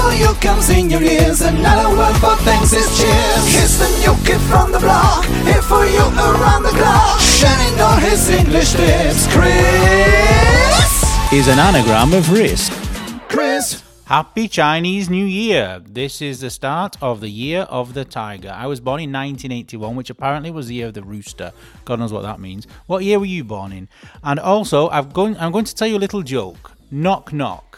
Here for you comes in your ears. Another word for thanks is cheers. Here's the new kid from the block. Here for you around the clock. Shining all his English tips. Chris. Is an anagram of risk. Chris. Happy Chinese New Year! This is the start of the Year of the Tiger. I was born in 1981, which apparently was the year of the rooster. God knows what that means. What year were you born in? And also, I've going, I'm going to tell you a little joke. Knock, knock.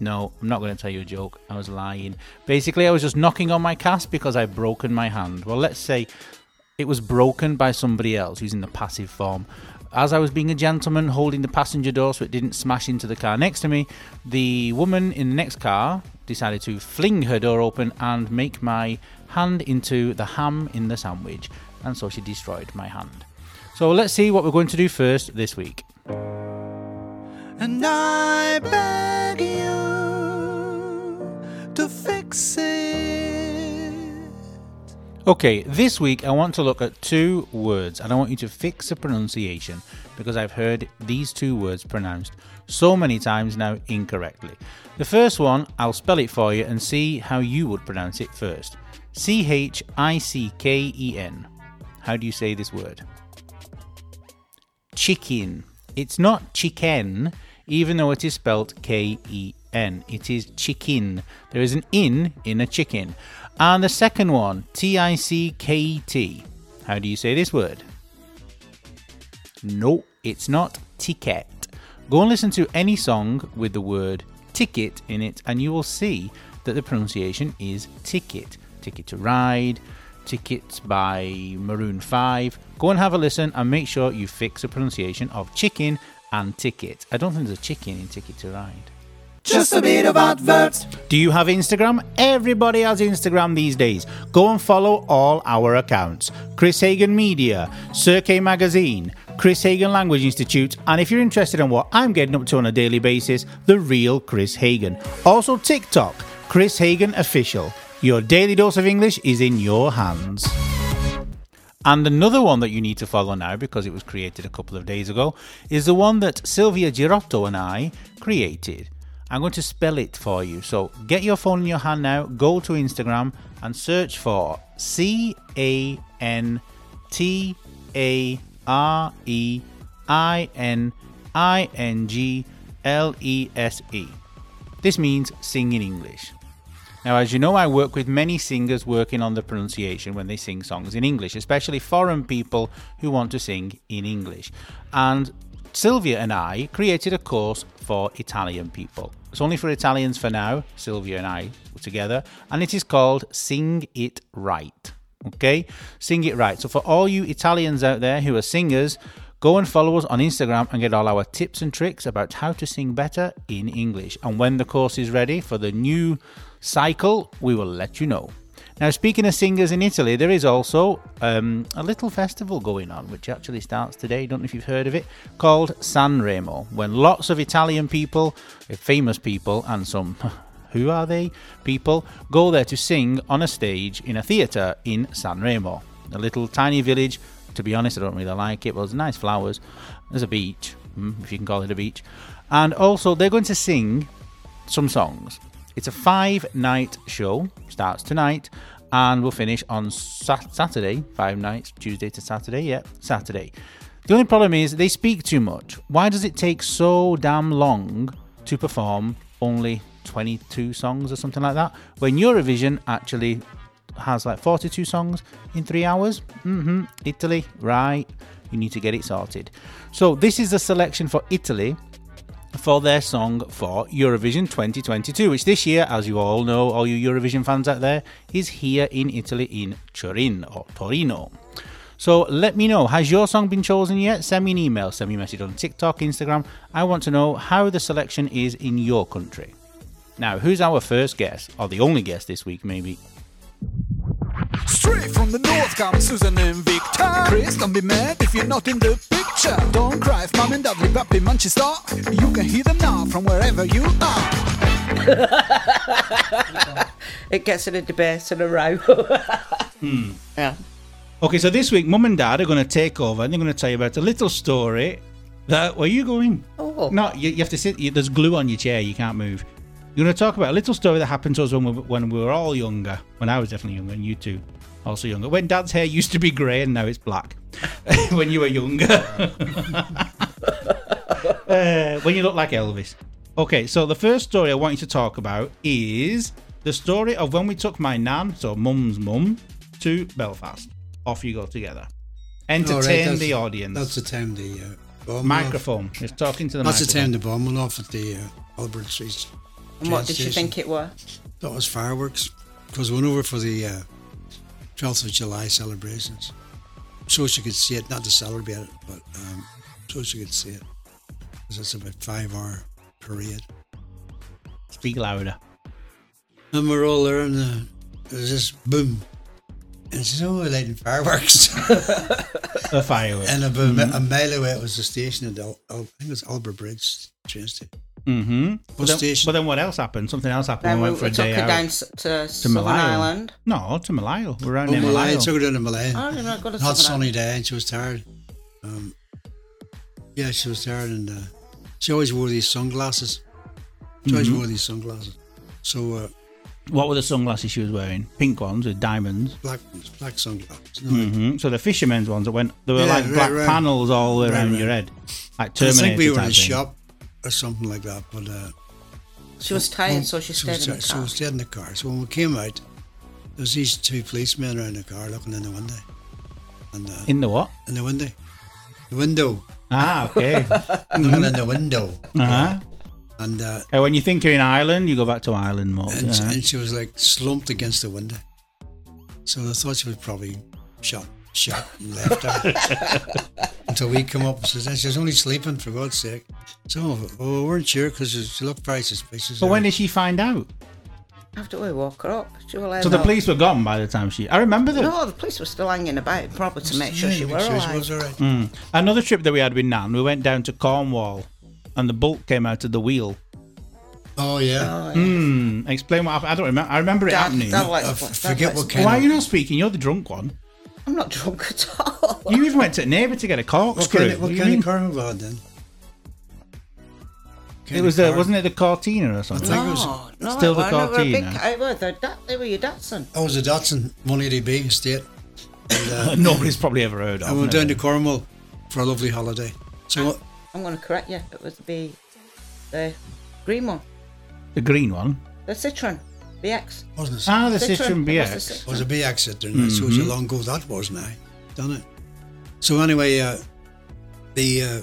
No, I'm not going to tell you a joke. I was lying. Basically, I was just knocking on my cast because I've broken my hand. Well, let's say it was broken by somebody else using the passive form. As I was being a gentleman holding the passenger door so it didn't smash into the car next to me, the woman in the next car decided to fling her door open and make my hand into the ham in the sandwich, and so she destroyed my hand. So let's see what we're going to do first this week. And I you to fix it. Okay, this week I want to look at two words and I want you to fix the pronunciation because I've heard these two words pronounced so many times now incorrectly. The first one, I'll spell it for you and see how you would pronounce it first. C H I C K E N. How do you say this word? Chicken. It's not chicken, even though it is spelled K E N. It is chicken. There is an in in a chicken. And the second one, T I C K E T. How do you say this word? No, it's not ticket. Go and listen to any song with the word ticket in it, and you will see that the pronunciation is ticket. Ticket to Ride, Tickets by Maroon 5. Go and have a listen and make sure you fix the pronunciation of chicken and ticket. I don't think there's a chicken in Ticket to Ride. Just a bit of adverts. Do you have Instagram? Everybody has Instagram these days. Go and follow all our accounts Chris Hagen Media, Cirque Magazine, Chris Hagen Language Institute, and if you're interested in what I'm getting up to on a daily basis, the real Chris Hagen. Also, TikTok, Chris Hagen Official. Your daily dose of English is in your hands. And another one that you need to follow now because it was created a couple of days ago is the one that Sylvia Girotto and I created. I'm going to spell it for you. So get your phone in your hand now, go to Instagram and search for C A N T A R E I N I N G L E S E. This means sing in English. Now, as you know, I work with many singers working on the pronunciation when they sing songs in English, especially foreign people who want to sing in English. And Sylvia and I created a course for Italian people. It's only for Italians for now, Sylvia and I together, and it is called Sing It Right. Okay? Sing It Right. So, for all you Italians out there who are singers, Go and follow us on Instagram and get all our tips and tricks about how to sing better in English. And when the course is ready for the new cycle, we will let you know. Now, speaking of singers in Italy, there is also um, a little festival going on, which actually starts today. Don't know if you've heard of it, called Sanremo, when lots of Italian people, famous people, and some who are they people go there to sing on a stage in a theatre in Sanremo, a little tiny village. To be honest, I don't really like it. Well, there's nice flowers. There's a beach, mm, if you can call it a beach, and also they're going to sing some songs. It's a five night show, starts tonight, and will finish on sat- Saturday, five nights, Tuesday to Saturday, yeah, Saturday. The only problem is they speak too much. Why does it take so damn long to perform only 22 songs or something like that when Eurovision actually has like 42 songs in three hours? hmm, Italy, right. You need to get it sorted. So, this is the selection for Italy for their song for Eurovision 2022, which this year, as you all know, all you Eurovision fans out there, is here in Italy in Turin or Torino. So let me know, has your song been chosen yet? Send me an email, send me a message on TikTok, Instagram. I want to know how the selection is in your country. Now, who's our first guest, or the only guest this week, maybe? Straight from the north come Susan and Victor. Chris, don't be mad if you're not in the picture. Don't cry if mom and dad live up in Manchester. You can hear them now from wherever you are. It gets in a debate and a row. hmm. Yeah. Okay, so this week, Mum and Dad are going to take over, and they're going to tell you about a little story. That where are you going? Oh. No, you, you have to sit. You, there's glue on your chair. You can't move. You're going to talk about a little story that happened to us when we, when we were all younger. When I was definitely younger, and you two also younger. When Dad's hair used to be grey and now it's black. when you were younger. uh, when you look like Elvis. Okay, so the first story I want you to talk about is the story of when we took my nan, so Mum's mum, to Belfast. Off you go together. Entertain All right, that's- the audience. That's the time the uh, microphone. Just talking to the Went off. That's the microphone. time the bomb went off at the uh, Albert Street. And what train did you think it were? That was fireworks because we went over for the uh, 12th of July celebrations. So she could see it, not to celebrate it, but um, so she could see it. Because it's about five hour parade. Speak louder. And we're all there and uh, there's this boom. And she said, oh, we're lighting fireworks. The fireworks. and about a mile away it was the station at, Al- Al- I think it was Albert Bridge train station. Mm-hmm. But then, station. but then what else happened? Something else happened. Then we we, went for we a took day her out. down s- to, to Southern Malaya. Island. No, to Malaya. We're around Oh, near Malaya, Malaya. took her down to Malaya. Oh, did not Hot Southern sunny day, and she was tired. Um, yeah, she was tired, and uh, she always wore these sunglasses. She always wore these sunglasses. So uh, What were the sunglasses she was wearing? Pink ones with diamonds. black, black sunglasses. No, hmm So the fishermen's ones that went, they were Yeah, like right, black right. panels all the way Right, around right. your head, like I Terminator. think we were in a shop or something like that. But uh, She was tired, when- so she was stayed in the tired, So car. we stayed in the car. So when we came out, there was these two policemen around the car looking in the window, and uh, In the what? in the window, the window, Ah, okay. looking in the window, uh-huh. and. Uh, Uh, when you think you're in Ireland, you go back to Ireland mode. and, yeah. and she was like slumped against the window. So I thought she was probably shot, shot and left her until we come up and says, "She's only sleeping for God's sake." So well, we weren't sure because she looked very suspicious. But when did she find out? After we woke her up, she was like, So the police were gone by the time she. I remember that. No, the police were still hanging about, probably to make sure she make were sure alive. Was all right. Mm. Another trip that we had with Nan, we went down to Cornwall, and the bolt came out of the wheel. Oh yeah, Oh, yeah. Hmm. Explain what happened. I don't remember. I remember it Dad- happening. Dad likes- I Dad forget likes- what kind Why are of you not speaking? You're the drunk one. I'm not drunk at all. You even went to a neighbour to get a what corkscrew. kind of, what do you kind mean? of car have we had then? It was of the, wasn't it the Cortina or something? I think it was- no, no, Still it the were never a big Cortina. car. It were the They were your Datsun. Oh, it was a Datsun 180B estate. And, uh, Nobody's probably ever heard of. and we went down to. Cornwall for a lovely holiday. So I'm going to correct you. It was the the green one, the green one. the Citroen BX. wasn't it? Ah, the Citroen. Citroen It was BX. Citroen. It was a BX at there, and that shows you how long ago that was now, done it? So anyway, uh, the uh,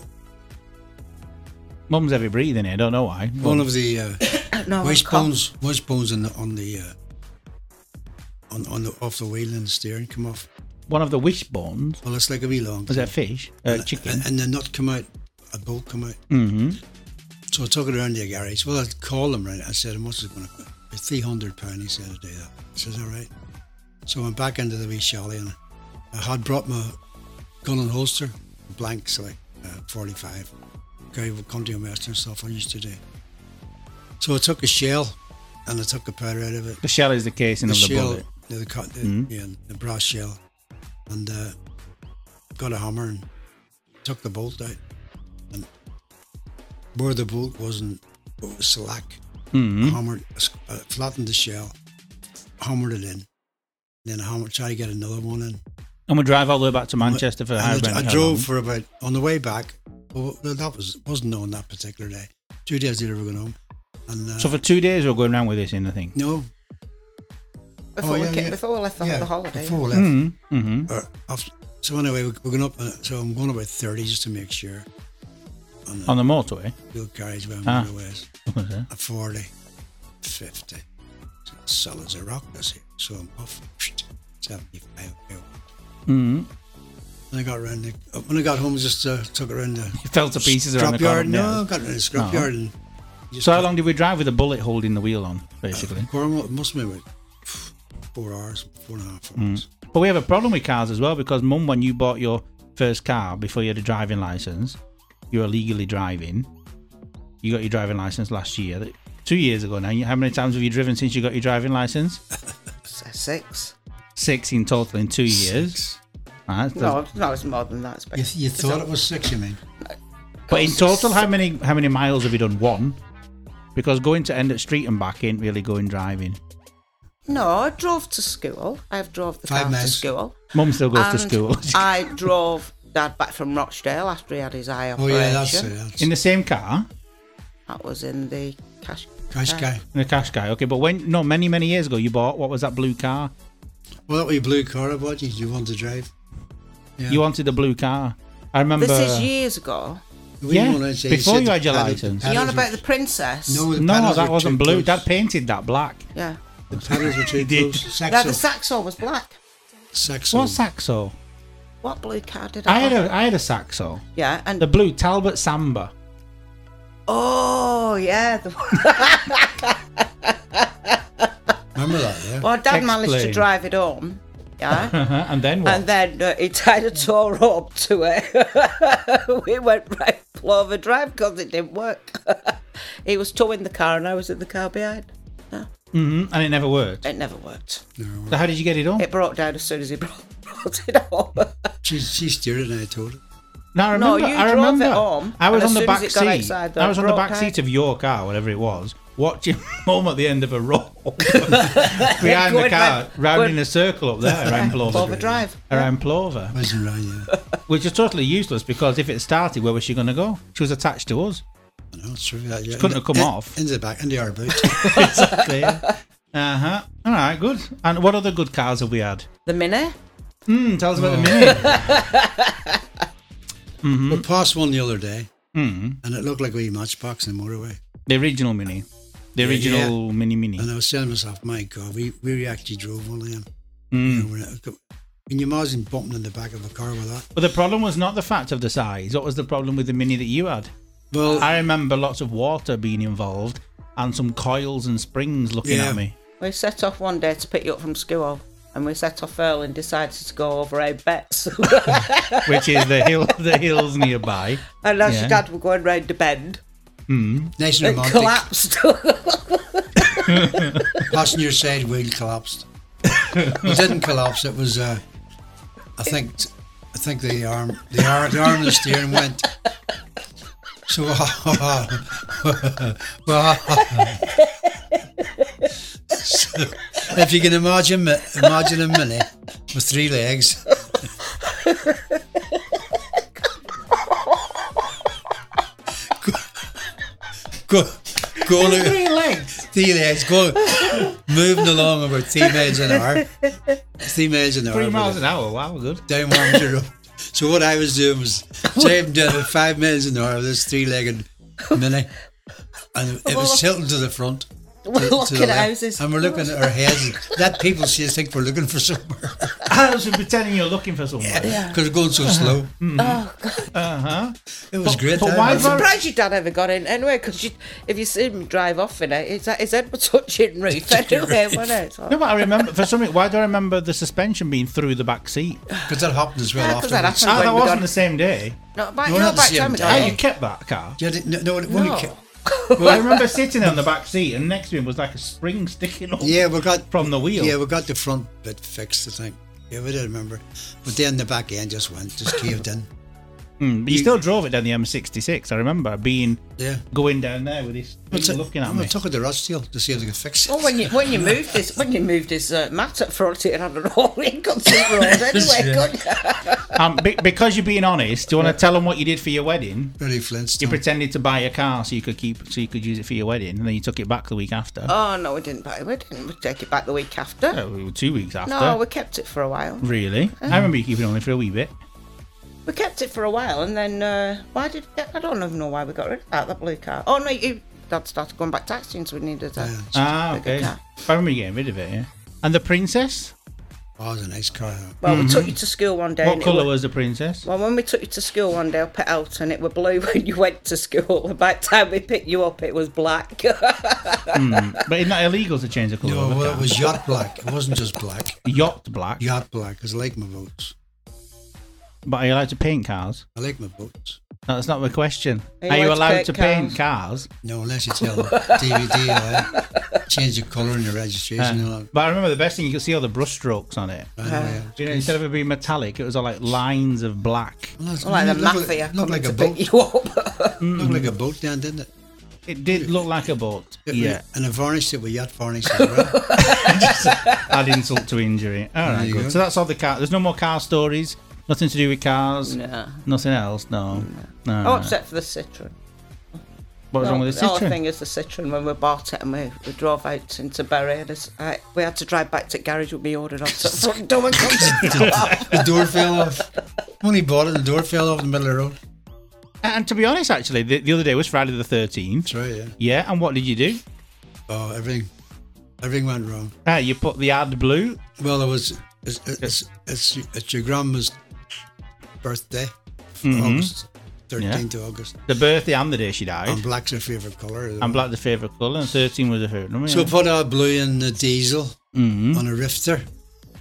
Mum's heavy breathing here. Don't know why. one of the uh, No, wishbones, wishbones on the on the uh, on on the off the wheel and the steering come off. one of the wishbones. Well, it's like a wee long. Was that fish? Uh, and, chicken. And, and the nut come out, a bolt come out. mm-hmm. So I took it around to the garage. Well, I called them right. I said, "How much is it going to cost?" Three hundred pound. He said to do that. He says, "All right." So I went back into the wee shelly and I had brought my gun and holster, blanks like uh, forty-five, guy with country and western stuff I used to do. So I took a shell and I took the powder out of it. The shell is the casing The of the shell, bullet. yeah, the, co- the, Mhm. yeah, the brass shell, and uh, got a hammer and took the bolt out. And where the bolt wasn't, it was slack. Mm-hmm. Hammered, uh, flattened the shell, hammered it in. Then I hammered, tried to get another one in. And we drive all the way back to Manchester for And I, I drove long? for about on the way back. Well, that was wasn't on that particular day. Two days later, we were going home. And uh, So for two days we we're going around with this in the thing. no, Before, Oh, we yeah, ca- yeah. before we left the, yeah, the holiday. before we left. Mm-hmm. Mm-hmm. Uh, after, so anyway, we're, we're going up. Uh, so I'm going about thirty just to make sure. On the On the motorway. fuel carriage around Ah. motorways. What was that? A 40, 50. Solid as a rock this here. So I'm off. 75. yeah. Mm-hmm. When I got around the, uh, when I got home, I just uh, took it around the You fell to pieces around the scrapyard. corner. No, I got around the scrapyard and So how long did we drive with a bullet holding the wheel on, basically? Cornwall, it must have been four hours, four and a half Hmm. hours. But we have a problem with cars as well because, Mum, when you bought your first car before you had a driving license, you were legally driving. You got your driving license last year, two years ago now. How many times have you driven since you got your driving license? Six. Six in total in two years. Six. Right, No, no, it's more than that. You, you thought it was six, you mean? But in total, how many how many miles have you done? One. Because going to end at street and back ain't really going driving. No, I drove to school. I've drove the Five car to school. Mum still goes to school. I drove Dad back from Rochdale after he had his eye Oh, operation. yeah, that's it. That's in the same car, That was in the cash. Cash guy. in the Qashqai. Okay, but when no many many years ago, you bought what was that blue car? Well, that wee blue car I bought you, you want to drive? Yeah. You wanted a blue car. I remember. This is years ago. The wee Yeah, one before said you the had your pedals- license. pedals you on about the princess? No, the no, that wasn't blue. close. Dad painted that black. Yeah. The pedals were too He did. close. Yeah, the Saxo. Saxo was black. Saxo. What Saxo? What blue car did I, I had have? a I had a Saxo. Yeah, and The blue Talbot Samba. oh yeah, the Remember that, yeah? well, Dad managed to drive it home. Yeah. Uh-huh. And then what? And then uh, he tied a tow rope to it. we went right Plover Drive because it didn't work. he was towing the car and I was in the car behind. Hmm And it never worked. It never worked. So how did you get it on? It broke down as soon as he brought, brought it home. She, she steered it and I told her. No, I No, remember. you I drove remember. it home, I was on the back seat. outside, the I was on the back down. seat of your car, whatever it was, watching Mum at the end of a row behind the car, round- round going- in a circle up there around Plover. Plover Drive. Around Plover, Wasn't right, yeah. which is totally useless because if it started, where was she going to go? She was attached to us. I know, it's true. That, yeah. couldn't have come In- off. Into the back, into our boot. Exactly. Uh huh. All right, good. And what other good cars have we had? The Mini? Hmm. Tell us about the Mini. mm-hmm. We passed one the other day Hmm. and it looked like a wee matchbox in the motorway. The original Mini. The Yeah, original Mini Mini. And I was telling myself, my God, we, we actually drove one of them. Hmm. You know, when it- Can you imagine bumping in the back of a car with that? But the problem was not the fact of the size. What was the problem with the Mini that you had? Well, I remember lots of water being involved and some coils and springs looking Yeah. at me. We set off one day to pick you up from school. And we set off early and decided to go over our bets. which is the hill, the hills nearby. and as Yeah. your dad were going round the bend, nice and it romantic. collapsed. Passenger side wheel collapsed. it didn't collapse. It was, uh, I think, I think the arm, the arm, the arm of the steering went. So, if you can imagine, imagine a mini with three legs. go, go, go, Three legs. three legs, go, moving along about three miles an hour. Three miles an hour. Three miles an hour. Wow, good. Down Warminster Road. So what I was doing was driving down at five minutes an hour this three-legged mini, and it was tilting to the front. We're to- to looking the at left, houses. and we're looking at our heads. that people see us think we're looking for somewhere I was pretending you're looking for someone. because we're going so slow. Oh, God. Uh huh. It was But- great. but why I'm I've- surprised your dad ever got in anyway, because if you see him drive off in it, his, his head was touching roof anyway, wasn't it? No, but I remember for some reason. Why do I remember the suspension being through the back seat? Because that happened as well Yeah, 'cause that afterwards. happened. Ah, that wasn't got- the same day. No, back, No, you know, not the back same time we day. got Ah, you kept that car. Yeah, no, no, when we No. Well, I remember sitting on the back seat, and next to him was like a spring sticking up yeah, we got from the wheel. Yeah, we got the front bit fixed. I think. Yeah, we did remember, but then the back end just went, just caved in. Mm, but you, You- still drove it down the M66. I remember being Yeah. going down there with this What's people it- looking at I'm me. took it to Rochdale to see if they could fix it. Well, when you when you moved this when you moved this uh, mat up front, it had an all inconsistent road anyway. Yeah. couldn't you? Um, be- because you're being honest, do you want to tell them what you did for your wedding? Really You pretended to buy a car so you could keep, so you could use it for your wedding, and then you took it back the week after. Oh no, we didn't buy it. We didn't. We take it back the week after. Oh, two weeks after. No, we kept it for a while. Really? I remember you keeping it only for a wee bit. We kept it for a while, and then uh, why did I don't even know why we got rid of that, that blue car. Oh no, you, Dad started going back taxing, so we needed a Yeah. Ah, bigger okay. car. I remember getting rid of it, yeah. And the princess? Oh, it was a nice car. though. Well, we took you to school one day. What and it colour wa- was the princess? Well, when we took you to school one day I up at Elton, it were blue when you went to school. By the time we picked you up, it was black. But isn't that illegal to change the colour No, well, it was yacht black. It wasn't just black. Yacht black. Yacht black, because I like my boats. But are you allowed to paint cars? I like my boats. No, that's not the question. Are Are you you, allowed to allowed to paint paint cars? No, unless you tell the DVD, uh, change the colour and the registration. and all that. But I remember the best thing you could see all the brush strokes on it. I know, yeah. You know, instead of it being metallic, it was all like lines of black. Well, that's- like the it looked mafia Like, looked like a boat. pick you up. Looked like a boat then, didn't it? It did look like a boat. It- Yeah, And I varnished it with yacht varnish as well. add insult to injury. All right, good. go. So that's all the car. There's no more car stories. Nothing to do with cars. no. Nothing else. No. No. Oh, except for the Citroen. what was wrong with the Citroen? The only thing is the Citroen, when we bought it and we, we drove out into Bury, and it's, I, we had to drive back to the garage with me ordered off to the front door and come the door fell off. When he bought it, the door fell off in the middle of the road. And to be honest, actually, the, the other day was Friday the 13th. That's right, yeah. Yeah, and what did you do? Oh, everything, everything went wrong. Ah, you put the AdBlue. Well, it was it's it's it's, it's your grandma's birthday, Mm-hmm. August thirteenth of August, The birthday and the day she died. and black's her favourite colour. and black the favourite colour, and 13 was her favourite number. So I yeah. put our blue in the diesel Mhm. on a rifter,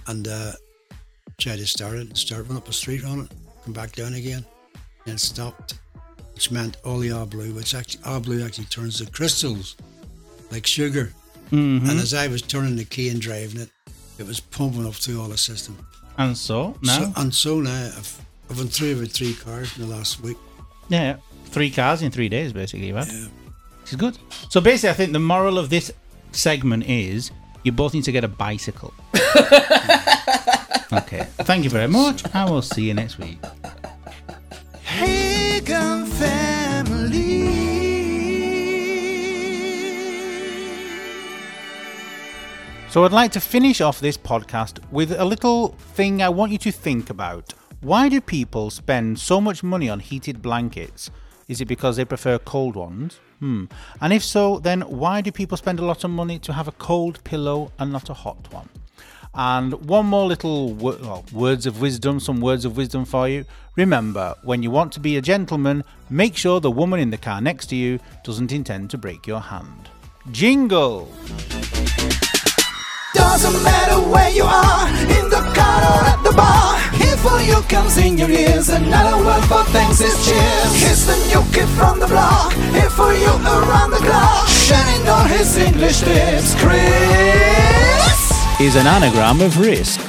and uh, tried to start it. And start went up a street on it, come back down again, and stopped, which meant all the R blue, which actually R blue actually turns to crystals, like sugar. Mhm. And as I was turning the key and driving it, it was pumping up through all the system. And so, now, So, and so now I've, I've been through about three cars in the last week. yeah, three cars in three days, basically, right? Yeah. Which is good. So basically, I think the moral of this segment is you both need to get a bicycle. okay. Thank you very much. I will see you next week. Hagen family. So I'd like to finish off this podcast with a little thing I want you to think about. Why do people spend so much money on heated blankets? Is it because they prefer cold ones? Hmm. And if so, then why do people spend a lot of money to have a cold pillow and not a hot one? And one more little wo- well, words of wisdom, some words of wisdom for you. Remember, when you want to be a gentleman, make sure the woman in the car next to you doesn't intend to break your hand. Jingle! Doesn't matter where you are, in the car or at the bar. You comes in your ears. Another word for thanks is cheers. Here's the new kid from the block. Here for you around the clock. Shining all his English tips. Chris. is an anagram of risk.